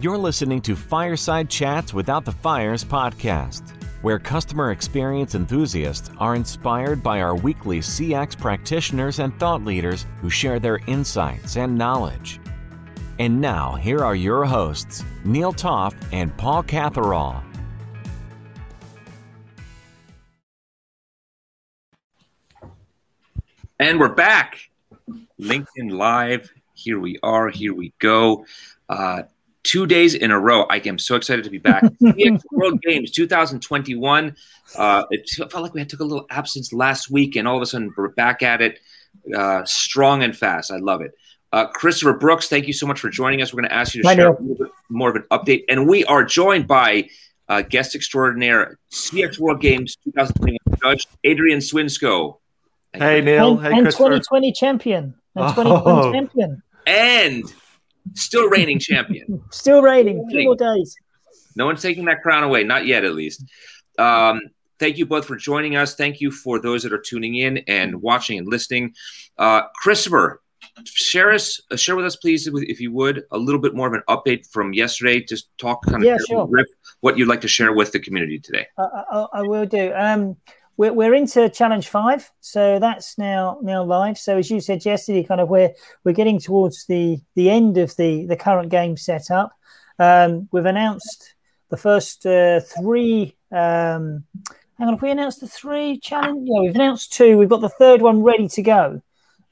You're listening to Fireside Chats Without the Fires podcast, where customer experience enthusiasts are inspired by our weekly CX practitioners and thought leaders who share their insights and knowledge. And now, here are your hosts, Neil Toff and Paul Catherall. And we're back. LinkedIn Live. Here we are. Here we go. Uh, two days in a row. I am so excited to be back. World Games 2021. Uh, it felt like we had took a little absence last week, and all of a sudden we're back at it, uh, strong and fast. I love it. Uh, Christopher Brooks, thank you so much for joining us. We're going to ask you to share a little bit more of an update, and we are joined by uh, guest extraordinaire, CX World Games 2021 judge Adrian Swinscoe. Hey Neil, and, hey and Christopher. 2020 champion, and 2020 Oh. champion, and still reigning champion. still reigning. Few more days. No one's taking that crown away, not yet, at least. Um, thank you both for joining us. Thank you for those that are tuning in and watching and listening. Uh, Christopher, share us, uh, share with us, please, if you would, a little bit more of an update from yesterday. Just talk kind of Yeah, sure. what you'd like to share with the community today. I, I, I will do. Um, we're, we're into challenge five, so that's now now live. So as you said yesterday, kind of we're we're getting towards the the end of the the current game setup. Um, we've announced the first uh, three. Um, hang on, have we announced the three challenge? Yeah, we've announced two. We've got the third one ready to go.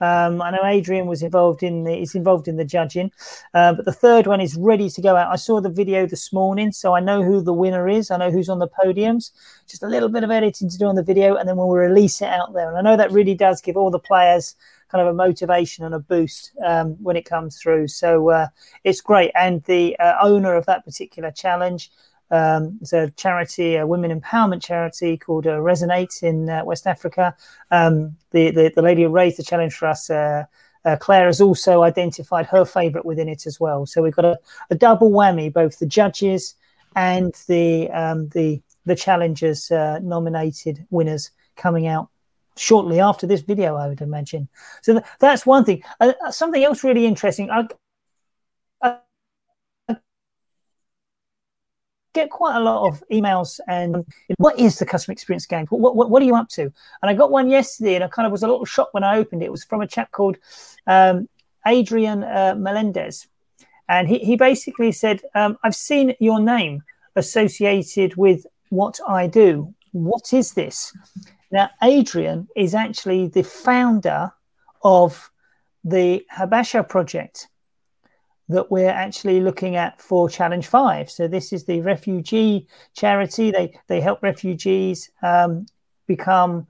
Um, I know Adrian was involved in the is involved in the judging, uh, but the third one is ready to go out. I saw the video this morning, so I know who the winner is. I know who's on the podiums. Just a little bit of editing to do on the video, and then we'll release it out there. And I know that really does give all the players kind of a motivation and a boost um, when it comes through. So uh, it's great. And the uh, owner of that particular challenge. Um, a charity, a women empowerment charity called uh, Resonate in uh, West Africa. Um, the, the the lady who raised the challenge for us, uh, uh, Claire, has also identified her favourite within it as well. So we've got a, a double whammy, both the judges and the um, the the challengers uh, nominated winners coming out shortly after this video, I would imagine. So th- that's one thing. Uh, something else really interesting. I get quite a lot of emails and what is the customer experience game? What, what, what are you up to? And I got one yesterday and I kind of was a little shocked when I opened it. It was from a chap called um, Adrian uh, Melendez. And he, he basically said, um, I've seen your name associated with what I do. What is this? Now, Adrian is actually the founder of the Habesha project that we're actually looking at for Challenge Five. So this is the refugee charity. They they help refugees um, become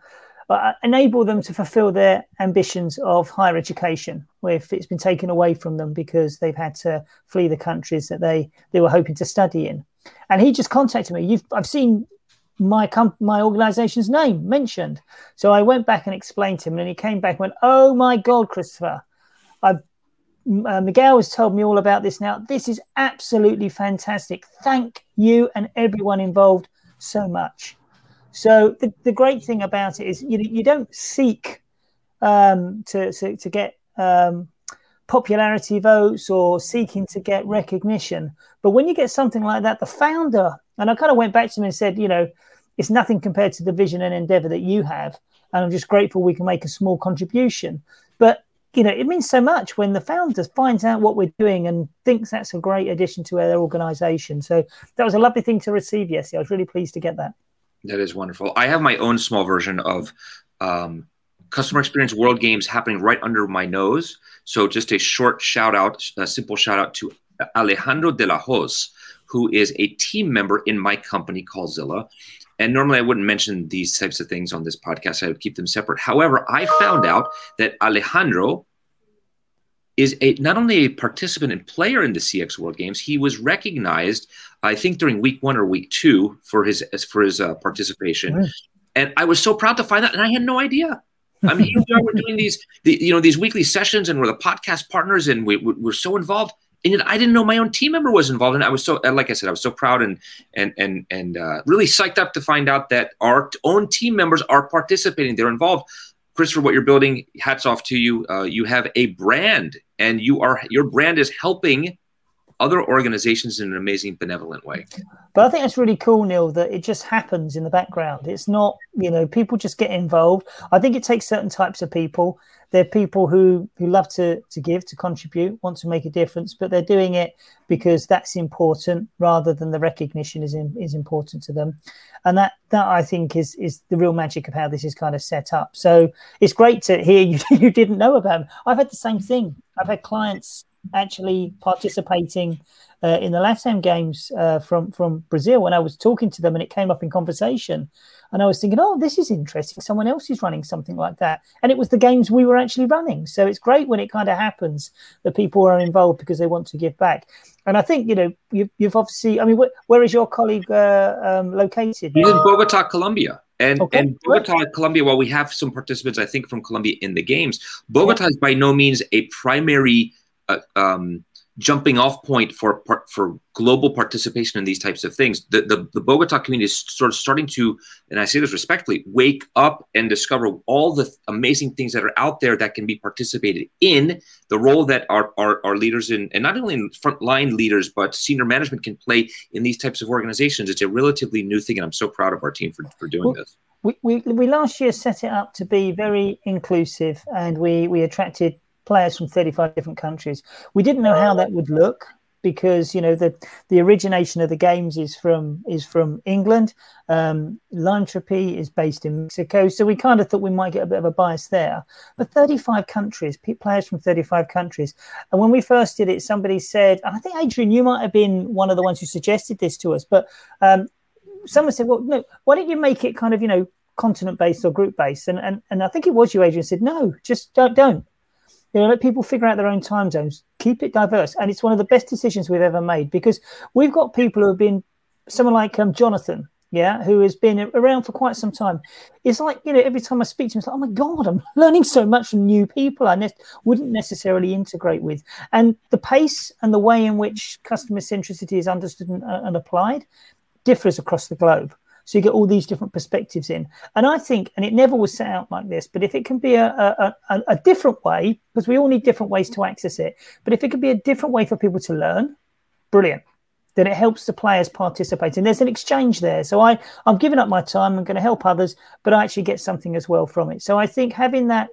uh, enable them to fulfill their ambitions of higher education, if it's been taken away from them because they've had to flee the countries that they they were hoping to study in. And he just contacted me. You've I've seen my comp- my organization's name mentioned. So I went back and explained to him, and he came back and went, "Oh my God, Christopher, I've uh, Miguel has told me all about this now. This is absolutely fantastic. Thank you and everyone involved so much. So the, the great thing about it is you you don't seek um, to, to to get um, popularity votes or seeking to get recognition, but when you get something like that, the founder and I kind of went back to him and said, you know, it's nothing compared to the vision and endeavor that you have, and I'm just grateful we can make a small contribution. But you know, it means so much when the founder finds out what we're doing and thinks that's a great addition to their organization. So that was a lovely thing to receive yesterday. I was really pleased to get that. That is wonderful. I have my own small version of um, customer experience world games happening right under my nose. So just a short shout out, a simple shout out to Alejandro de la Hoz, who is a team member in my company, Callzilla. And normally I wouldn't mention these types of things on this podcast. I would keep them separate. However, I found out that Alejandro is a not only a participant and player in the CX World Games, he was recognized, I think, during week one or week two for his for his uh, participation. Right. And I was so proud to find out, and I had no idea. I mean, here we are, we're doing these, the, you know, these weekly sessions, and we're the podcast partners, and we, we're so involved. And I didn't know my own team member was involved, and I was so, like I said, I was so proud and and and and uh, really psyched up to find out that our own team members are participating. They're involved. Christopher, what you're building, hats off to you. Uh, you have a brand, and you are your brand is helping other organizations in an amazing, benevolent way. But I think that's really cool, Neil, that it just happens in the background. It's not, you know, people just get involved. I think it takes certain types of people. They're people who who love to to give, to contribute, want to make a difference, but they're doing it because that's important rather than the recognition is in, is important to them. And that that I think is is the real magic of how this is kind of set up. So it's great to hear you you didn't know about them. I've had the same thing. I've had clients actually participating uh, in the LATAM games uh, from from Brazil when I was talking to them and it came up in conversation, and I was thinking, oh, this is interesting. Someone else is running something like that, and it was the games we were actually running. So it's great when it kind of happens that people are involved because they want to give back. And I think you know you, have obviously. I mean, wh- where is your colleague uh, um, located? He's in Bogota, Colombia. And, okay. and Bogota, Colombia, while we have some participants, I think, from Colombia in the games, Bogota yeah. is by no means a primary uh, um, jumping off point for for global participation in these types of things. The, the, the Bogota community is sort of starting to, and I say this respectfully, wake up and discover all the amazing things that are out there that can be participated in. The role that our, our, our leaders in, and not only in frontline leaders, but senior management can play in these types of organizations. It's a relatively new thing, and I'm so proud of our team for, for doing well, this. We, we, we last year set it up to be very inclusive, and we, we attracted players from 35 different countries. We didn't know how that would look because you know the the origination of the games is from is from England. Um, Lycanthropy is based in Mexico, so we kind of thought we might get a bit of a bias there. But 35 countries, players from 35 countries, and when we first did it, somebody said, I think Adrian, you might have been one of the ones who suggested this to us, but um, someone said, well, no, why don't you make it kind of you know continent based or group based? And and and I think it was you, Adrian, said no, just don't don't you know, let people figure out their own time zones. Keep it diverse, and it's one of the best decisions we've ever made because we've got people who have been someone like um, Jonathan, yeah, who has been around for quite some time. It's like you know, every time I speak to him, it's like, oh my god, I'm learning so much from new people I ne- wouldn't necessarily integrate with, and the pace and the way in which customer centricity is understood and, uh, and applied differs across the globe. So you get all these different perspectives in. And I think, and it never was set out like this, but if it can be a, a, a, a different way, because we all need different ways to access it, but if it could be a different way for people to learn, brilliant. Then it helps the players participate. And there's an exchange there. So I, I'm giving up my time, I'm going to help others, but I actually get something as well from it. So I think having that,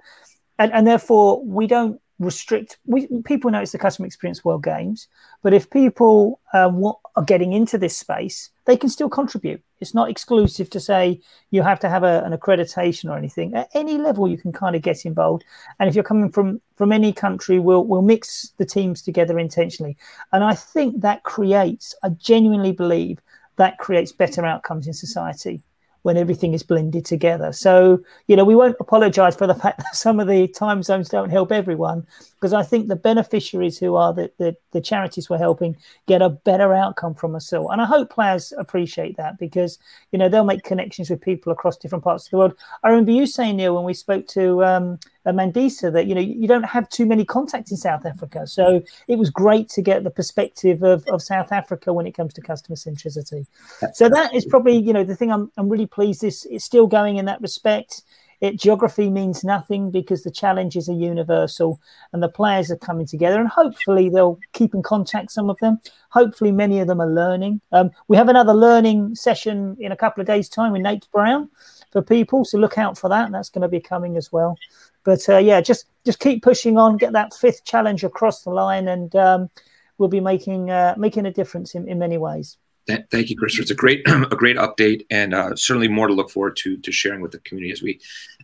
and, and therefore we don't restrict we people know it's the customer experience world games but if people uh, are getting into this space they can still contribute. It's not exclusive to say you have to have a, an accreditation or anything. At any level you can kind of get involved. And if you're coming from from any country we'll we'll mix the teams together intentionally. And i think that creates i genuinely believe that creates better outcomes in society when everything is blended together. So, you know, we won't apologize for the fact that some of the time zones don't help everyone, because I think the beneficiaries who are the, the, the, charities we're helping get a better outcome from us all. And I hope players appreciate that because, you know, they'll make connections with people across different parts of the world. I remember you saying, Neil, when we spoke to um, uh, Mandisa that you know you don't have too many contacts in South Africa. So it was great to get the perspective of, of South Africa when it comes to customer centricity. So that is probably you know the thing I'm I'm really pleased is it's still going in that respect. It, geography means nothing because the challenges are universal and the players are coming together and hopefully they'll keep in contact some of them. Hopefully many of them are learning. Um, we have another learning session in a couple of days time with nate brown for people so look out for that and that's going to be coming as well. But uh, yeah, just just keep pushing on, get that fifth challenge across the line, and um, we'll be making uh, making a difference in, in many ways. Thank you, Chris. It's a great, a great update, and uh, certainly more to look forward to to sharing with the community as we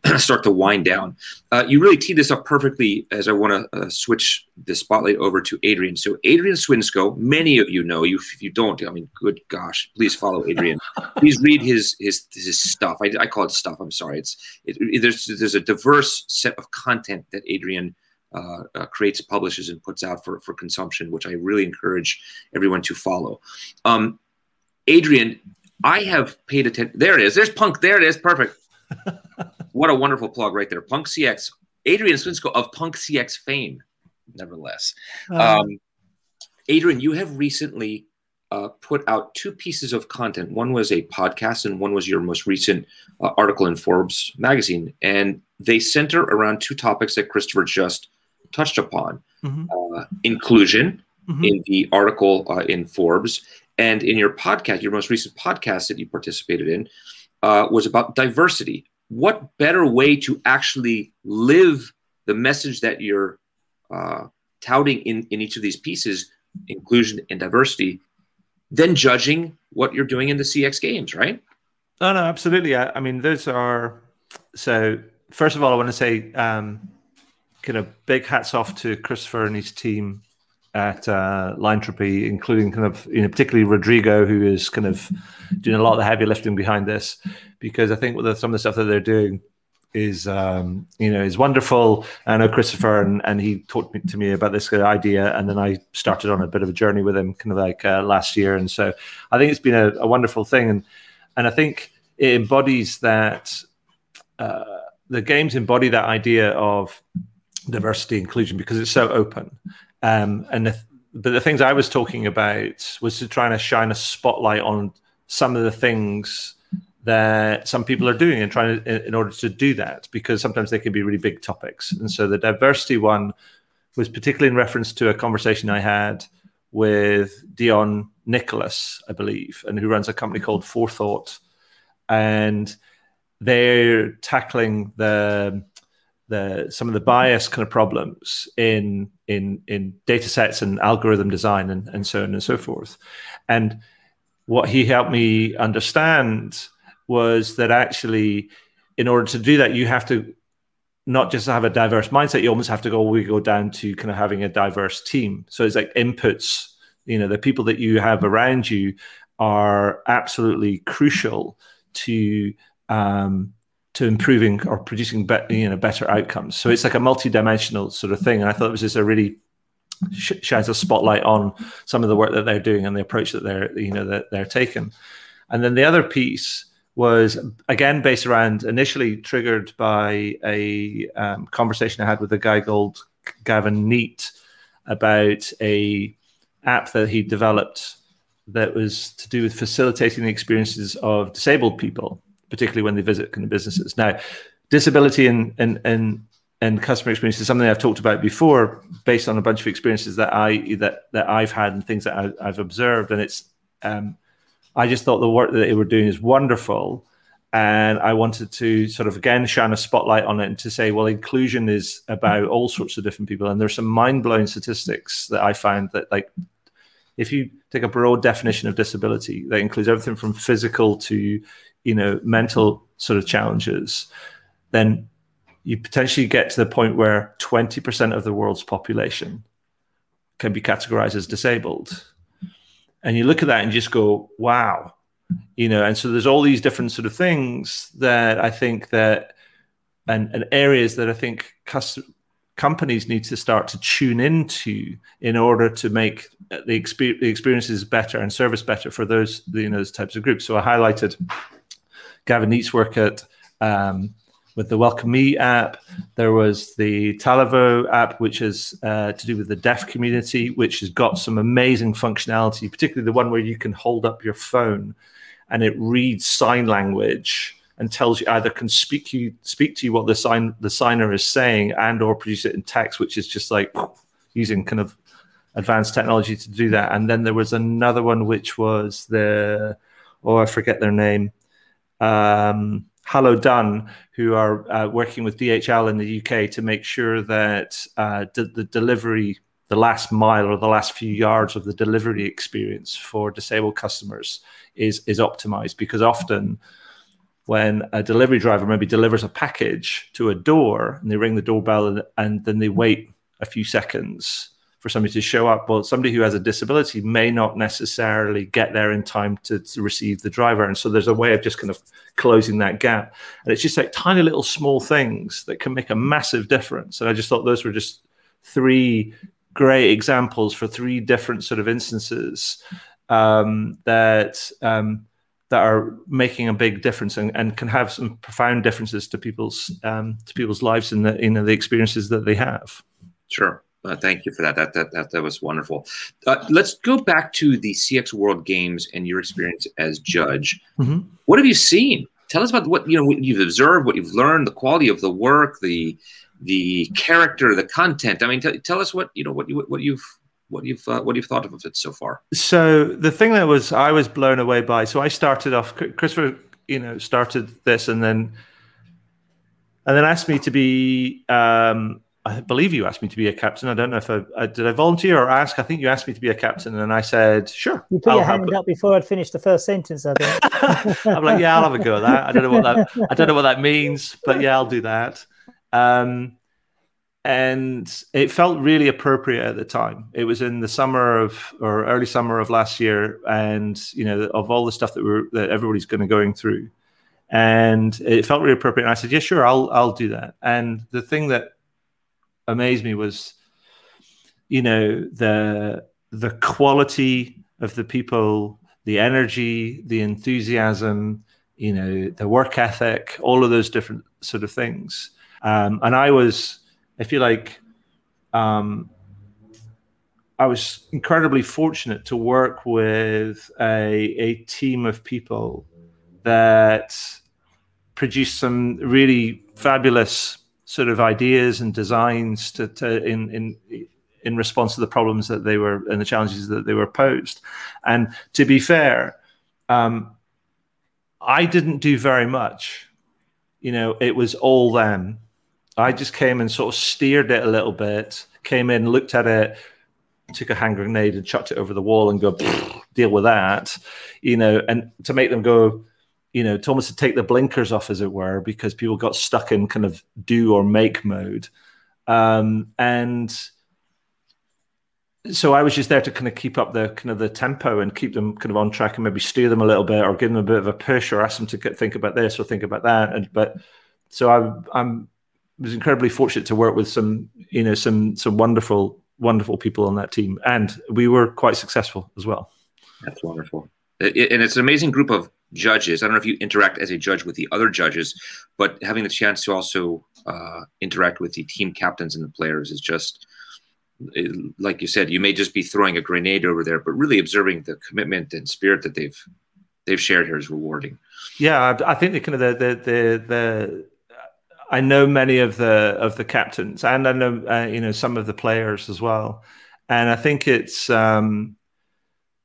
start to wind down. Uh, you really teed this up perfectly as I want to uh, switch the spotlight over to Adrian. So, Adrian Swinscoe, many of you know. You, if you don't, I mean, good gosh, please follow Adrian. please read his his his stuff. I, I call it stuff. I'm sorry. It's it, it, there's there's a diverse set of content that Adrian. Uh, uh, creates, publishes, and puts out for, for consumption, which I really encourage everyone to follow. Um, Adrian, I have paid attention. There it is. There's Punk. There it is. Perfect. what a wonderful plug right there. Punk CX. Adrian Swinscoe of Punk CX fame, nevertheless. Uh, um, Adrian, you have recently uh, put out two pieces of content. One was a podcast, and one was your most recent uh, article in Forbes magazine. And they center around two topics that Christopher just touched upon mm-hmm. Uh, inclusion mm-hmm. in the article uh, in Forbes and in your podcast, your most recent podcast that you participated in uh, was about diversity. What better way to actually live the message that you're uh, touting in, in each of these pieces, inclusion and diversity, than judging what you're doing in the CX games, right? No, no, absolutely. I, I mean, those are so. First of all, I want to say, um, kind of big hats off to Christopher and his team at uh, Linetropy, including kind of you know particularly Rodrigo, who is kind of doing a lot of the heavy lifting behind this, because I think some of the stuff that they're doing is um, you know is wonderful. I know Christopher, and, and he talked to me about this idea, and then I started on a bit of a journey with him, kind of like uh, last year, and so I think it's been a, a, wonderful thing, and and I think it embodies that. Uh, the games embody that idea of diversity inclusion because it's so open um, and the, but the things I was talking about was to try and shine a spotlight on some of the things that some people are doing and trying to, in order to do that because sometimes they can be really big topics. And so the diversity one was particularly in reference to a conversation I had with Deon Nicholas, I believe, and who runs a company called Forethought, and they're tackling the the some of the bias kind of problems in in in data sets and algorithm design and, and so on and so forth. And what he helped me understand was that actually, in order to do that, you have to not just have a diverse mindset, you almost have to go, we go down to kind of having a diverse team. So it's like inputs, you know, the people that you have around you are absolutely crucial to um, to improving or producing be- you know better outcomes. So it's like a multi-dimensional sort of thing. And I thought it was just a really sh- shines a spotlight on some of the work that they're doing and the approach that they're you know that they're taking. And then the other piece was again based around initially triggered by a um, conversation I had with a guy called Gavin Neate about a app that he developed that was to do with facilitating the experiences of disabled people particularly when they visit kind of businesses. Now, disability and and and and customer experience is something I've talked about before, based on a bunch of experiences that I that that I've had and things that I, have observed. And it's um, I just thought the work that they were doing is wonderful, and I wanted to sort of again shine a spotlight on it and to say, well, inclusion is about all sorts of different people, and there's some mind blowing statistics that I found that like if you take a broad definition of disability that includes everything from physical to you know mental sort of challenges, then you potentially get to the point where 20% of the world's population can be categorized as disabled. And you look at that and just go, wow. You know, and so there's all these different sort of things that I think that and, and areas that I think custom, companies need to start to tune into in order to make the, exper- the experiences better and service better for those you know those types of groups. So I highlighted Gavin Neate's work at um, with the Welcome Me app. There was the Talavo app, which is uh, to do with the deaf community, which has got some amazing functionality, particularly the one where you can hold up your phone and it reads sign language and tells you either can speak you speak to you what the sign the signer is saying and or produce it in text, which is just like using kind of advanced technology to do that. And then there was another one which was the oh I forget their name um, Hello Done, who are uh, working with DHL in the UK to make sure that uh, d- the delivery, the last mile or the last few yards of the delivery experience for disabled customers is is optimized. Because often when a delivery driver maybe delivers a package to a door and they ring the doorbell and, and then they wait a few seconds for somebody to show up. Well, somebody who has a disability may not necessarily get there in time to, to, receive the driver. And so there's a way of just kind of closing that gap. And it's just like tiny little small things that can make a massive difference. And I just thought those were just three great examples for three different sort of instances um, that. Um, that are making a big difference and, and can have some profound differences to people's um, to people's lives and the you know the experiences that they have. Sure. Uh, thank you for that. That that that, that was wonderful. Uh, let's go back to the CX World Games and your experience as judge. Mm-hmm. What have you seen? Tell us about what you know. What you've observed, what you've learned, the quality of the work, the the character, the content. I mean, t- tell us what you know. What you what you've what you've uh, what you've thought of it so far. So the thing that was I was blown away by. So I started off. Christopher, you know, started this and then and then asked me to be. Um, I believe you asked me to be a captain. I don't know if I, I, did. I volunteer or ask. I think you asked me to be a captain, and I said sure. You put I'll your hand up before I'd finished the first sentence. I think. I'm like, yeah, I'll have a go at that. I don't know what that. I don't know what that means, but yeah, I'll do that. Um, and it felt really appropriate at the time. It was in the summer of or early summer of last year, and you know of all the stuff that we're that everybody's going to going through, and it felt really appropriate. And I said, yeah, sure, I'll I'll do that. And the thing that amazed me was, you know, the the quality of the people, the energy, the enthusiasm, you know, the work ethic, all of those different sort of things. Um, and I was I feel like um, I was incredibly fortunate to work with a, a team of people that produced some really fabulous sort of ideas and designs to, to in in in response to the problems that they were and the challenges that they were posed. And to be fair, um, I didn't do very much. You know, it was all them. I just came and sort of steered it a little bit, came in, looked at it, took a hand grenade and chucked it over the wall and go, deal with that, you know, and to make them go, you know, to take the blinkers off, as it were, because people got stuck in kind of do or make mode. Um, and so I was just there to kind of keep up the kind of the tempo and keep them kind of on track and maybe steer them a little bit or give them a bit of a push or ask them to think about this or think about that. And but so I, I'm was incredibly fortunate to work with some, you know, some some wonderful, wonderful people on that team, and we were quite successful as well. That's wonderful, it, and it's an amazing group of judges. I don't know if you interact as a judge with the other judges, but having the chance to also uh, interact with the team captains and the players is just like you said. You may just be throwing a grenade over there, but really observing the commitment and spirit that they've they've shared here is rewarding. Yeah, I think the kind of the the the, the I know many of the of the captains, and I know uh, you know some of the players as well. And I think it's um,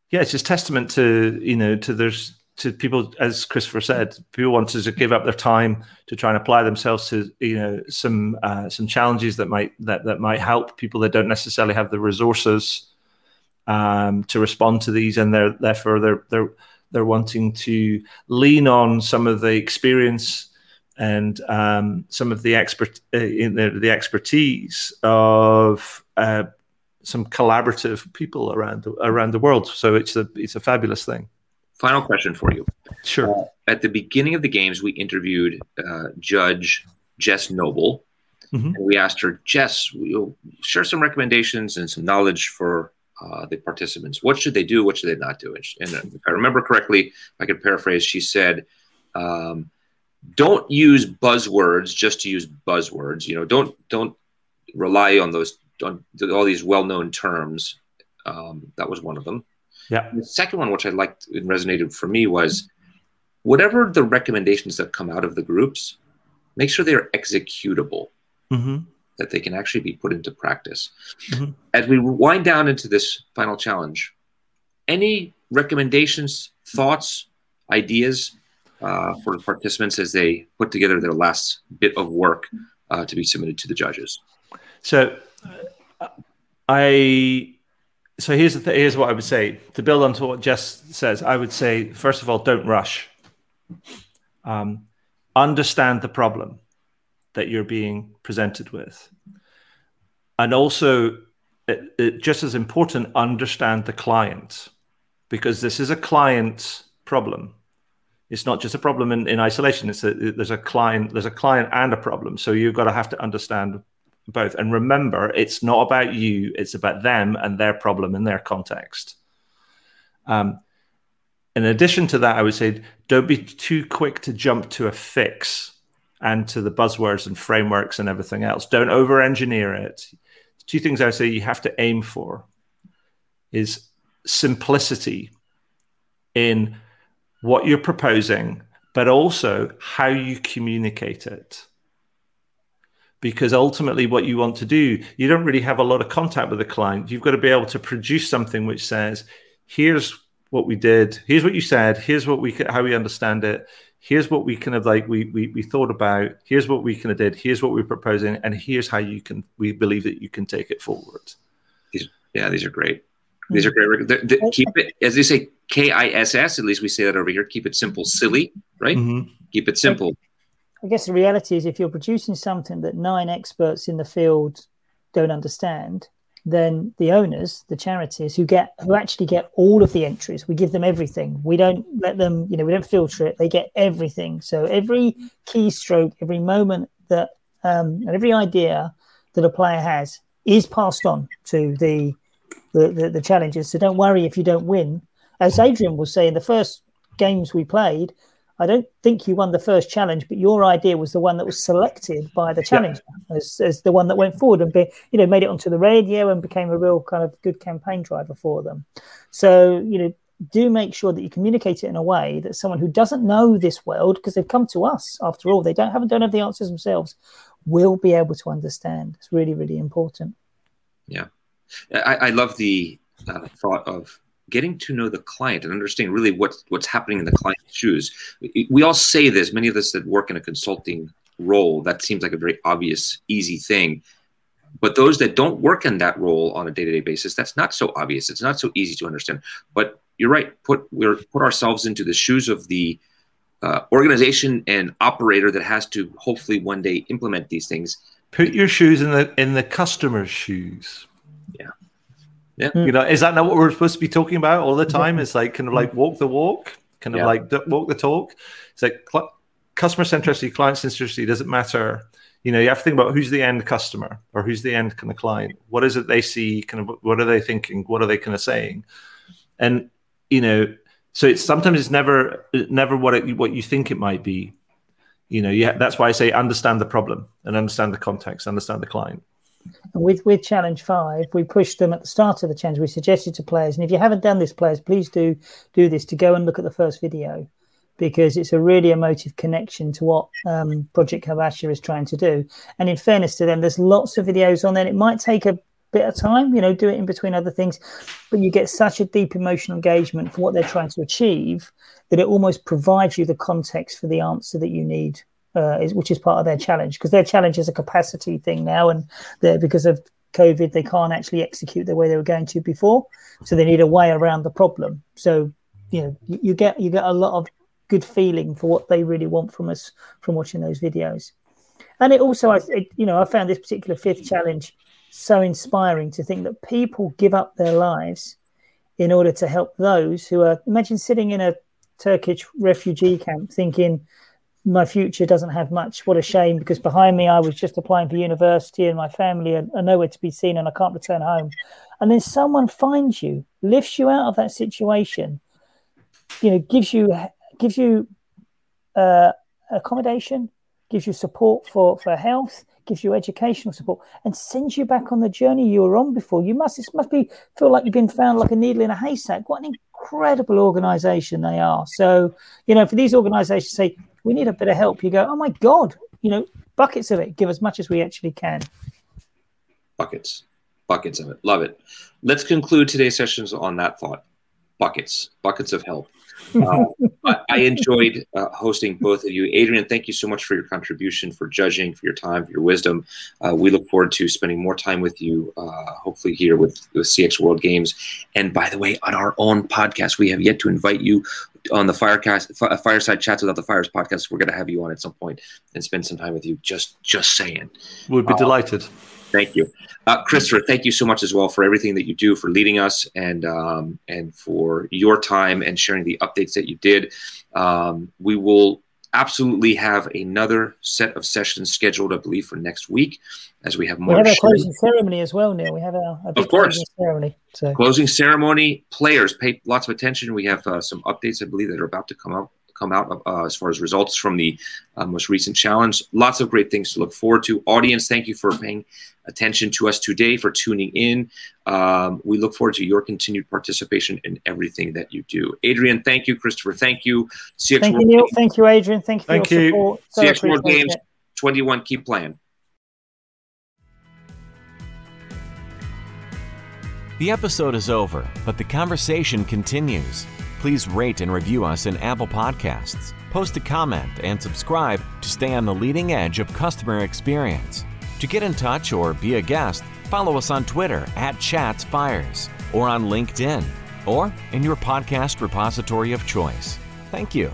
yeah, it's just testament to you know to there's to people as Christopher said, people wanted to give up their time to try and apply themselves to you know some uh, some challenges that might that that might help people that don't necessarily have the resources um, to respond to these, and they're therefore they're they're they're wanting to lean on some of the experience and um, some of the expert uh, the, the, expertise of uh, some collaborative people around the, around the world. So it's a it's a fabulous thing. Final question for you. Sure. Uh, at the beginning of the games, we interviewed uh, Judge Jess Noble, mm-hmm. and we asked her, Jess, we'll share some recommendations and some knowledge for uh, the participants. What should they do? What should they not do? And, and if I remember correctly, I could paraphrase, she said. Um, don't use buzzwords just to use buzzwords. You know, don't don't rely on those on all these well-known terms. Um, that was one of them. Yeah. the second one, which I liked and resonated for me, was whatever the recommendations that come out of the groups, make sure they're executable, mm-hmm. that they can actually be put into practice. Mm-hmm. As we wind down into this final challenge, any recommendations, thoughts, ideas uh, for the participants as they put together their last bit of work uh, to be submitted to the judges. So, uh, I so here's the th- here's what I would say to build on to what Jess says. I would say first of all, don't rush. Um, understand the problem that you're being presented with, and also, it, it, just as important, understand the client because this is a client problem it's not just a problem in, in isolation. It's a, there's a client, there's a client and a problem. So you've got to have to understand both. And remember, it's not about you; it's about them and their problem in their context. Um, in addition to that, I would say don't be too quick to jump to a fix and to the buzzwords and frameworks and everything else. Don't over engineer it. Two things I would say you have to aim for is simplicity in what you're proposing, but also how you communicate it. Because ultimately what you want to do you don't really have a lot of contact with the client. You've got to be able to produce something which says here's what we did. Here's what you said. Here's what we how we understand it. Here's what we kind of like we, we we thought about. Here's what we kind of did. Here's what we're proposing. And here's how you can we believe that you can take it forward. These, yeah these are great. These are great the, the, keep it as they say k-i-s-s at least we say that over here keep it simple silly right? Mm-hmm. keep it simple i guess the reality is if you're producing something that nine experts in the field don't understand then the owners, the charities who get who actually get all of the entries, we give them everything. We don't let them, you know, we don't filter it. They get everything. So every keystroke, every moment that um, and every idea that a player has is passed on to the the, the, the challenges. So don't worry if you don't win. As Adrian will say in the first games we played, I don't think you won the first challenge, but your idea was the one that was selected by the challenger yeah. as, as the one that went forward and be, you know made it onto the radio and became a real kind of good campaign driver for them. So you know, do make sure that you communicate it in a way that someone who doesn't know this world, because they've come to us after all, they don't haven't don't have the answers themselves, will be able to understand. It's really really important. Yeah, I, I love the uh, thought of getting to know the client and understanding really what, what's happening in the client's shoes. We all say this, many of us that work in a consulting role, that seems like a very obvious, easy thing. But those that don't work in that role on a day-to-day basis, that's not so obvious. It's not so easy to understand. But you're right. Put we're put ourselves into the shoes of the uh, organization and operator that has to hopefully one day implement these things. Put your shoes in the in the customer's shoes. Yeah. Yeah. You know, is that not what we're supposed to be talking about all the mm-hmm. time? It's like kind of like mm-hmm. walk the walk, kind of yeah. like walk the talk. It's like cl- customer centricity, client centricity doesn't matter. You know, you have to think about who's the end customer or who's the end kind of client. What is it they see? Kind of what are they thinking? What are they kind of saying? And you know, so it's sometimes it's never never what it, what you think it might be. You know, yeah, that's why I say understand the problem and understand the context, understand the client. And with, with Challenge 5, we pushed them at the start of the challenge. We suggested to players, and if you haven't done this, players, please do do this to go and look at the first video because it's a really emotive connection to what um, Project Habesha is trying to do. And in fairness to them, there's lots of videos on there. It might take a bit of time, you know, do it in between other things, but you get such a deep emotional engagement for what they're trying to achieve that it almost provides you the context for the answer that you need uh, is, which is part of their challenge because their challenge is a capacity thing now, and because of COVID, they can't actually execute the way they were going to before, so they need a way around the problem. So you know, you, you get you get a lot of good feeling for what they really want from us from watching those videos. And it also, I, you know, I found this particular fifth challenge so inspiring to think that people give up their lives in order to help those who are. Imagine sitting in a Turkish refugee camp thinking, my future doesn't have much. What a shame, because behind me I was just applying for university and my family are, are, nowhere to be seen and I can't return home. And then someone finds you, lifts you out of that situation, you know, gives you gives you uh, accommodation, gives you support for, for health, gives you educational support, and sends you back on the journey you were on before. You must it must be feel like you've been found like a needle in a haystack. What an incredible organization they are. So, you know, for these organizations say, we need a bit of help. You go, oh my God, you know, buckets of it. Give as much as we actually can. Buckets, buckets of it. Love it. Let's conclude today's sessions on that thought. Buckets, buckets of help. Uh, I enjoyed uh, hosting both of you. Adrian, thank you so much for your contribution, for judging, for your time, for your wisdom. Uh, we look forward to spending more time with you, uh, hopefully here with, with CX World Games. And by the way, on our own podcast, we have yet to invite you on the Firecast, uh, Fireside Chats Without the Fires podcast. We're going to have you on at some point and spend some time with you. Just, just saying. We'd be uh, delighted. Thank you, uh, Christopher. Thank you so much as well for everything that you do, for leading us, and um, and for your time and sharing the updates that you did. Um, we will absolutely have another set of sessions scheduled, I believe, for next week as we have more. We have a closing ceremony as well, Neil. We have a, a of course closing ceremony. So. Closing ceremony. Players pay lots of attention. We have uh, some updates, I believe, that are about to come out come out uh, as far as results from the uh, most recent challenge. Lots of great things to look forward to. Audience, thank you for paying attention to us today, for tuning in. Um, we look forward to your continued participation in everything that you do. Adrian, thank you. Christopher, thank you. CX thank World you, Neil. Games. Thank you, Adrian. Thank you thank you. support. So CX World Games it. 21, keep playing. The episode is over, but the conversation continues. Please rate and review us in Apple Podcasts. Post a comment and subscribe to stay on the leading edge of customer experience. To get in touch or be a guest, follow us on Twitter at ChatsFires or on LinkedIn or in your podcast repository of choice. Thank you.